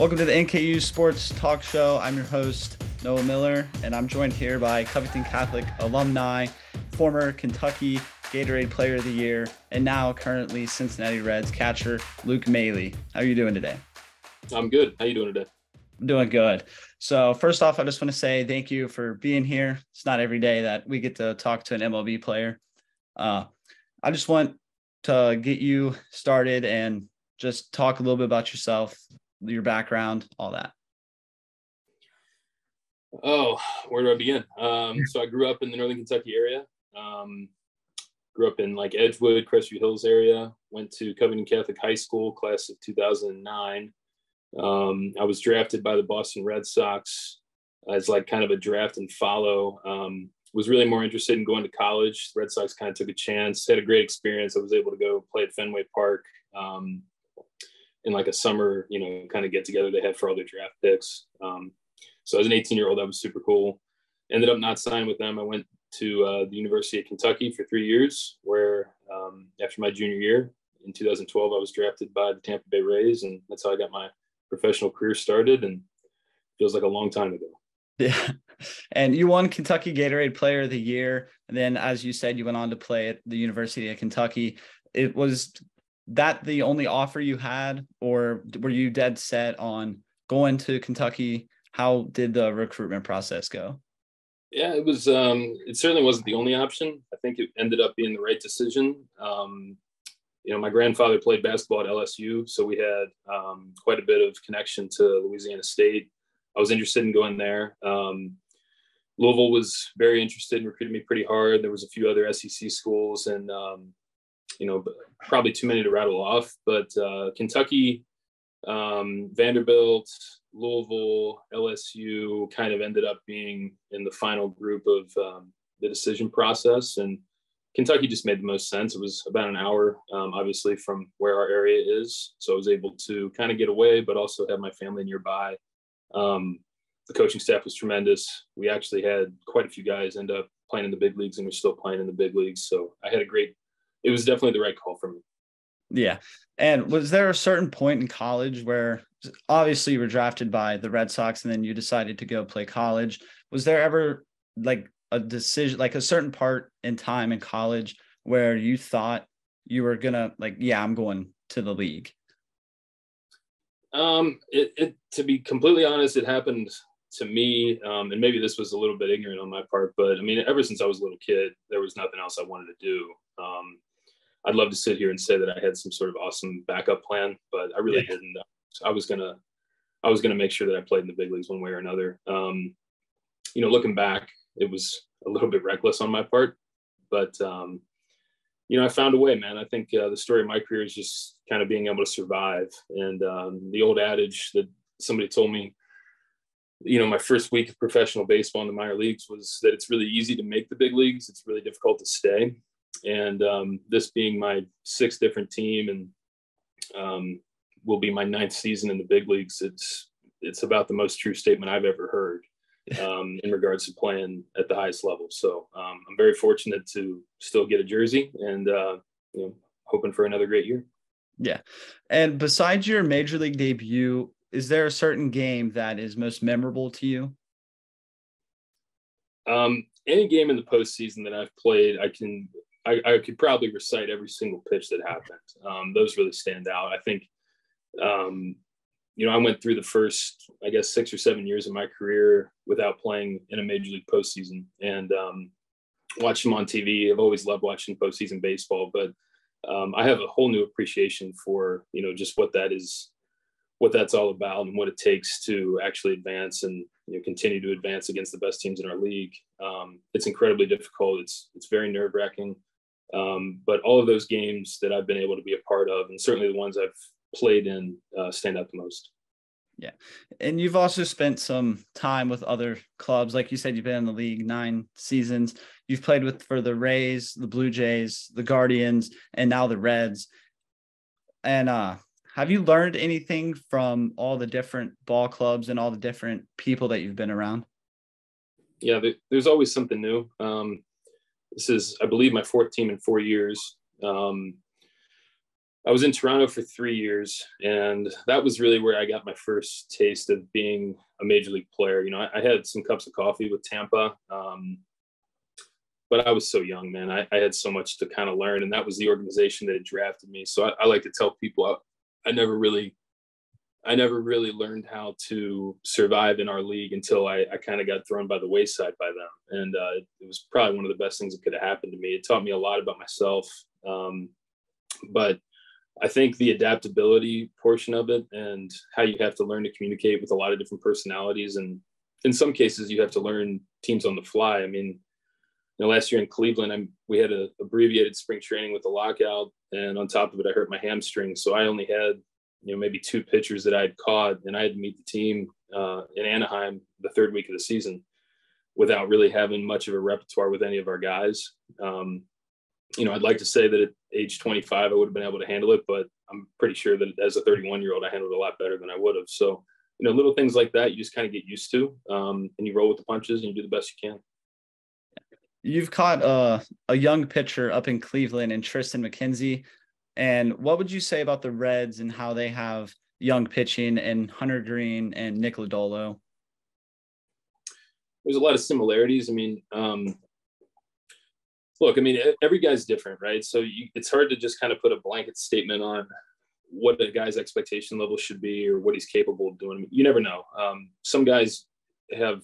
Welcome to the NKU Sports Talk Show. I'm your host, Noah Miller, and I'm joined here by Covington Catholic alumni, former Kentucky Gatorade Player of the Year, and now currently Cincinnati Reds catcher Luke Maile. How are you doing today? I'm good. How you doing today? I'm doing good. So first off, I just want to say thank you for being here. It's not every day that we get to talk to an MLB player. Uh, I just want to get you started and just talk a little bit about yourself, your background, all that. Oh, where do I begin? Um, so I grew up in the Northern Kentucky area. Um, grew up in like Edgewood, Crestview Hills area. Went to Covington Catholic High School, class of 2009. Um, I was drafted by the Boston Red Sox as like kind of a draft and follow. Um, was really more interested in going to college. The Red Sox kind of took a chance. Had a great experience. I was able to go play at Fenway Park. Um, in like a summer, you know, kind of get together they had for all their draft picks. Um, so as an 18 year old, that was super cool. Ended up not signing with them. I went to uh, the University of Kentucky for three years, where um, after my junior year in 2012, I was drafted by the Tampa Bay Rays, and that's how I got my professional career started. And feels like a long time ago. Yeah. And you won Kentucky Gatorade Player of the Year. And then, as you said, you went on to play at the University of Kentucky. It was that the only offer you had, or were you dead set on going to Kentucky? How did the recruitment process go? Yeah, it was. Um, it certainly wasn't the only option. I think it ended up being the right decision. Um, you know, my grandfather played basketball at LSU, so we had um, quite a bit of connection to Louisiana State. I was interested in going there. Um, Louisville was very interested and recruited me pretty hard. There was a few other SEC schools, and um, you know, probably too many to rattle off. But uh, Kentucky, um, Vanderbilt, Louisville, LSU kind of ended up being in the final group of um, the decision process, and Kentucky just made the most sense. It was about an hour, um, obviously, from where our area is, so I was able to kind of get away, but also have my family nearby. Um, the coaching staff was tremendous. We actually had quite a few guys end up playing in the big leagues, and we're still playing in the big leagues. So I had a great it was definitely the right call for me. Yeah. And was there a certain point in college where obviously you were drafted by the Red Sox and then you decided to go play college? Was there ever like a decision, like a certain part in time in college where you thought you were gonna like, yeah, I'm going to the league? Um, it, it to be completely honest, it happened to me, um, and maybe this was a little bit ignorant on my part, but I mean, ever since I was a little kid, there was nothing else I wanted to do. Um, I'd love to sit here and say that I had some sort of awesome backup plan, but I really yeah. didn't. I was gonna, I was gonna make sure that I played in the big leagues one way or another. Um, you know, looking back, it was a little bit reckless on my part, but um, you know, I found a way, man. I think uh, the story of my career is just kind of being able to survive. And um, the old adage that somebody told me, you know, my first week of professional baseball in the minor leagues was that it's really easy to make the big leagues. It's really difficult to stay and um, this being my sixth different team and um, will be my ninth season in the big leagues it's it's about the most true statement i've ever heard um, in regards to playing at the highest level. So um, i'm very fortunate to still get a jersey and uh, you know hoping for another great year. Yeah. And besides your major league debut is there a certain game that is most memorable to you? Um, any game in the postseason that I've played, I can I, I could probably recite every single pitch that happened. Um, those really stand out. I think, um, you know, I went through the first, I guess, six or seven years of my career without playing in a major league postseason and um, watched them on TV. I've always loved watching postseason baseball, but um, I have a whole new appreciation for, you know, just what that is, what that's all about and what it takes to actually advance and you know, continue to advance against the best teams in our league. Um, it's incredibly difficult. It's, it's very nerve wracking. Um, but all of those games that I've been able to be a part of, and certainly the ones I've played in, uh, stand out the most. Yeah. And you've also spent some time with other clubs. Like you said, you've been in the league nine seasons. You've played with for the Rays, the Blue Jays, the Guardians, and now the Reds. And uh, have you learned anything from all the different ball clubs and all the different people that you've been around? Yeah, there's always something new. Um, this is, I believe, my fourth team in four years. Um, I was in Toronto for three years, and that was really where I got my first taste of being a major league player. You know, I, I had some cups of coffee with Tampa, um, but I was so young, man. I, I, had so much to kind of learn, and that was the organization that had drafted me. So I, I like to tell people I, I, never really, I never really learned how to survive in our league until I, kind of got thrown by the wayside by them, and uh, it was probably one of the best things that could have happened to me. It taught me a lot about myself, um, but I think the adaptability portion of it and how you have to learn to communicate with a lot of different personalities. And in some cases, you have to learn teams on the fly. I mean, you know, last year in Cleveland, I'm, we had a abbreviated spring training with the lockout. And on top of it, I hurt my hamstring. So I only had, you know, maybe two pitchers that I had caught and I had to meet the team uh, in Anaheim the third week of the season without really having much of a repertoire with any of our guys. Um, you know, I'd like to say that at age 25, I would have been able to handle it, but I'm pretty sure that as a 31 year old, I handled it a lot better than I would have. So, you know, little things like that, you just kind of get used to, um, and you roll with the punches and you do the best you can. You've caught a, a young pitcher up in Cleveland and Triston McKenzie. And what would you say about the Reds and how they have young pitching and Hunter Greene and Nick Lodolo? There's a lot of similarities. I mean, um, look, I mean, every guy's different, right? So you, it's hard to just kind of put a blanket statement on what a guy's expectation level should be or what he's capable of doing. You never know. Um, some guys have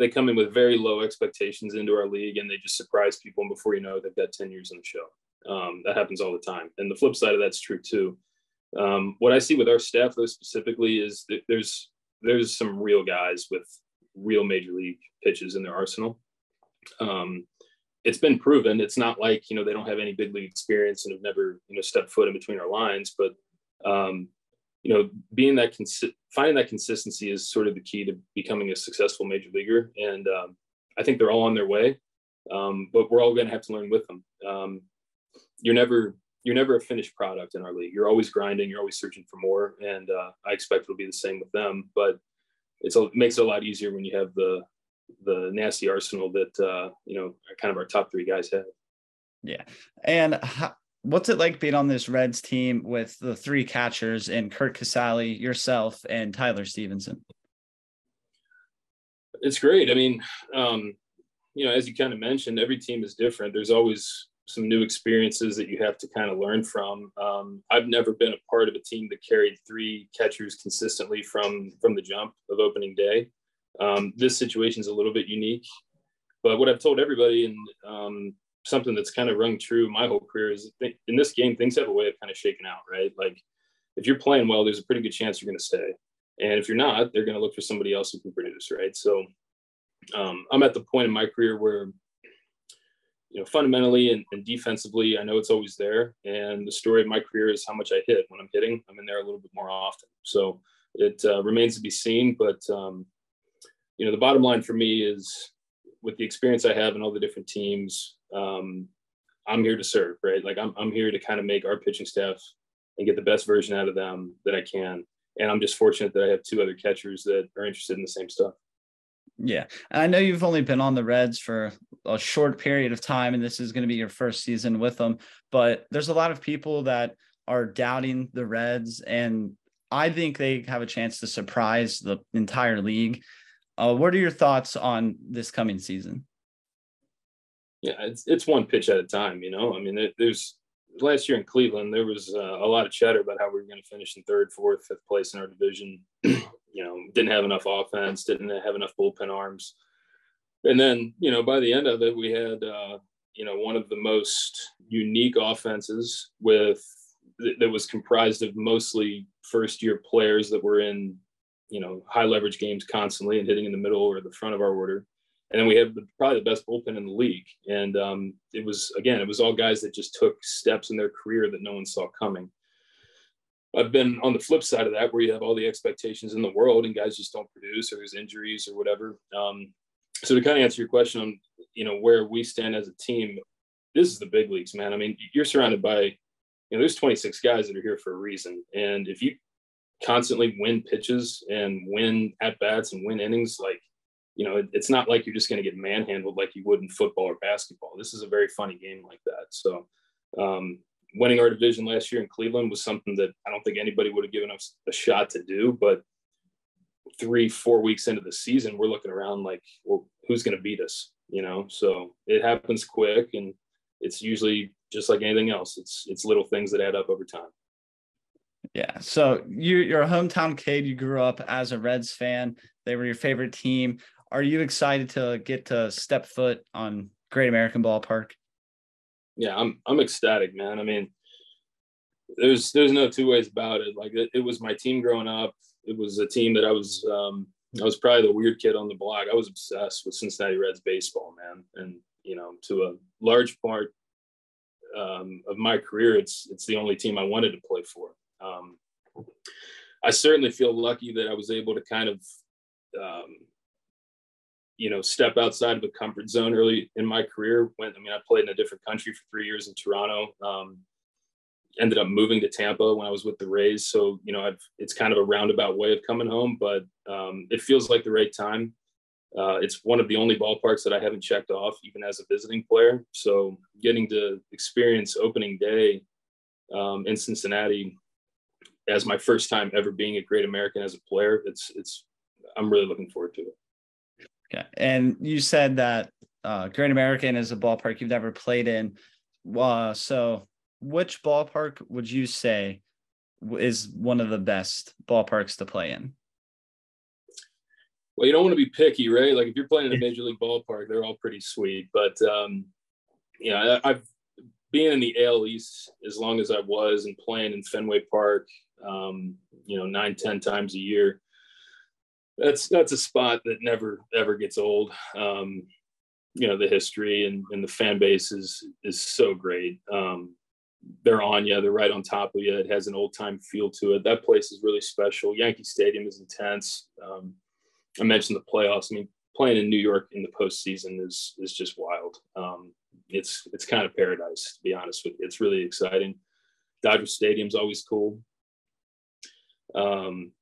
they come in with very low expectations into our league and they just surprise people, and before you know, they've got ten years in the show. Um, that happens all the time, and the flip side of that's true too. Um, what I see with our staff, though, specifically, is that there's there's some real guys with real major league pitches in their arsenal. Um, it's been proven. It's not like you know they don't have any big league experience and have never you know stepped foot in between our lines, but um, you know being that consi- finding that consistency is sort of the key to becoming a successful major leaguer. And um, I think they're all on their way, um, but we're all going to have to learn with them. You're never you're never a finished product in our league. You're always grinding. You're always searching for more, and uh, I expect it'll be the same with them. But it's a, it makes it a lot easier when you have the the nasty arsenal that uh, you know kind of our top three guys have. Yeah, and how, what's it like being on this Reds team with the three catchers and Curt Casali, yourself, and Tyler Stephenson? It's great. I mean, um, you know, as you kind of mentioned, every team is different. There's always some new experiences that you have to kind of learn from. Um, I've never been a part of a team that carried three catchers consistently from from the jump of opening day. Um, this situation is a little bit unique, but what I've told everybody and um, something that's kind of rung true my whole career is in this game, things have a way of kind of shaking out, right? Like if you're playing well, there's a pretty good chance you're going to stay. And if you're not, they're going to look for somebody else who can produce, right? So um, I'm at the point in my career where, you know, fundamentally and, and, defensively, I know it's always there. And the story of my career is how much I hit. When I'm hitting, I'm in there a little bit more often. So it uh, remains to be seen. But um, you know, the bottom line for me is with the experience I have in all the different teams, um, I'm here to serve, right? Like I'm, I'm here to kind of make our pitching staff and get the best version out of them that I can. And I'm just fortunate that I have two other catchers that are interested in the same stuff. Yeah. And I know you've only been on the Reds for a short period of time, and this is going to be your first season with them. But there's a lot of people that are doubting the Reds, and I think they have a chance to surprise the entire league. Uh, what are your thoughts on this coming season? Yeah, it's it's one pitch at a time. You know, I mean, it, there's last year in Cleveland, there was uh, a lot of chatter about how we were going to finish in third, fourth, fifth place in our division. you know, didn't have enough offense, didn't have enough bullpen arms, and then you know by the end of it, we had uh, you know one of the most unique offenses with that was comprised of mostly first year players that were in you know high leverage games constantly and hitting in the middle or the front of our order. And then we had the, probably the best bullpen in the league. And um, it was again, it was all guys that just took steps in their career that no one saw coming. I've been on the flip side of that, where you have all the expectations in the world and guys just don't produce, or there's injuries or whatever. Um, so to kind of answer your question on, you know, where we stand as a team, this is the big leagues, man. I mean, you're surrounded by, you know, there's 26 guys that are here for a reason, and if you constantly win pitches and win at bats and win innings, like, you know, it, it's not like you're just going to get manhandled like you would in football or basketball. This is a very funny game like that. So, um, winning our division last year in Cleveland was something that I don't think anybody would have given us a shot to do. But three, four weeks into the season, we're looking around like, well, who's going to beat us? You know, so it happens quick, and it's usually just like anything else. It's it's little things that add up over time. Yeah. So you you're a hometown kid. You grew up as a Reds fan. They were your favorite team. Are you excited to get to step foot on Great American Ballpark? Yeah, I'm I'm ecstatic, man. I mean, there's there's no two ways about it. Like it, it was my team growing up. It was a team that I was um, I was probably the weird kid on the block. I was obsessed with Cincinnati Reds baseball, man. And you know, to a large part um, of my career, it's it's the only team I wanted to play for. Um, I certainly feel lucky that I was able to kind of, um, you know, step outside of a comfort zone early in my career. When I mean, I played in a different country for three years in Toronto. Um, ended up moving to Tampa when I was with the Rays. So, you know, I've, it's kind of a roundabout way of coming home, but um, it feels like the right time. Uh, it's one of the only ballparks that I haven't checked off, even as a visiting player. So, getting to experience opening day um, in Cincinnati as my first time ever being a Great American as a player, it's it's I'm really looking forward to it. Yeah, and you said that uh, Great American is a ballpark you've never played in. Uh, so, which ballpark would you say is one of the best ballparks to play in? Well, you don't want to be picky, right? Like if you're playing in a major league ballpark, they're all pretty sweet. But um, you know, I've been in the AL East as long as I was and playing in Fenway Park, um, you know, nine, ten times a year. That's that's a spot that never ever gets old. Um, you know, the history and, and the fan base is is so great. Um, they're on you. They're right on top of you. It has an old time feel to it. That place is really special. Yankee Stadium is intense. Um, I mentioned the playoffs. I mean, playing in New York in the postseason is is just wild. Um, it's it's kind of paradise to be honest with you. It's really exciting. Dodger Stadium's always cool. Um,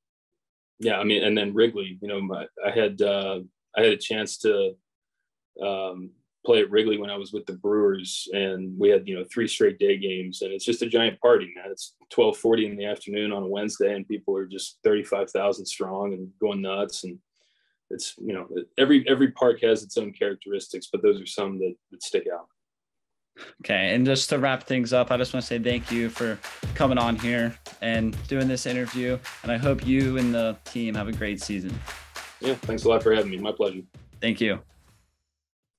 yeah, I mean, and then Wrigley. You know, my, I had uh, I had a chance to um, play at Wrigley when I was with the Brewers, and we had you know three straight day games, and it's just a giant party, man. It's twelve forty in the afternoon on a Wednesday, and people are just thirty five thousand strong and going nuts, and it's you know every every park has its own characteristics, but those are some that, that stick out. Okay, and just to wrap things up, I just want to say thank you for coming on here and doing this interview, and I hope you and the team have a great season. Yeah, thanks a lot for having me. My pleasure. Thank you.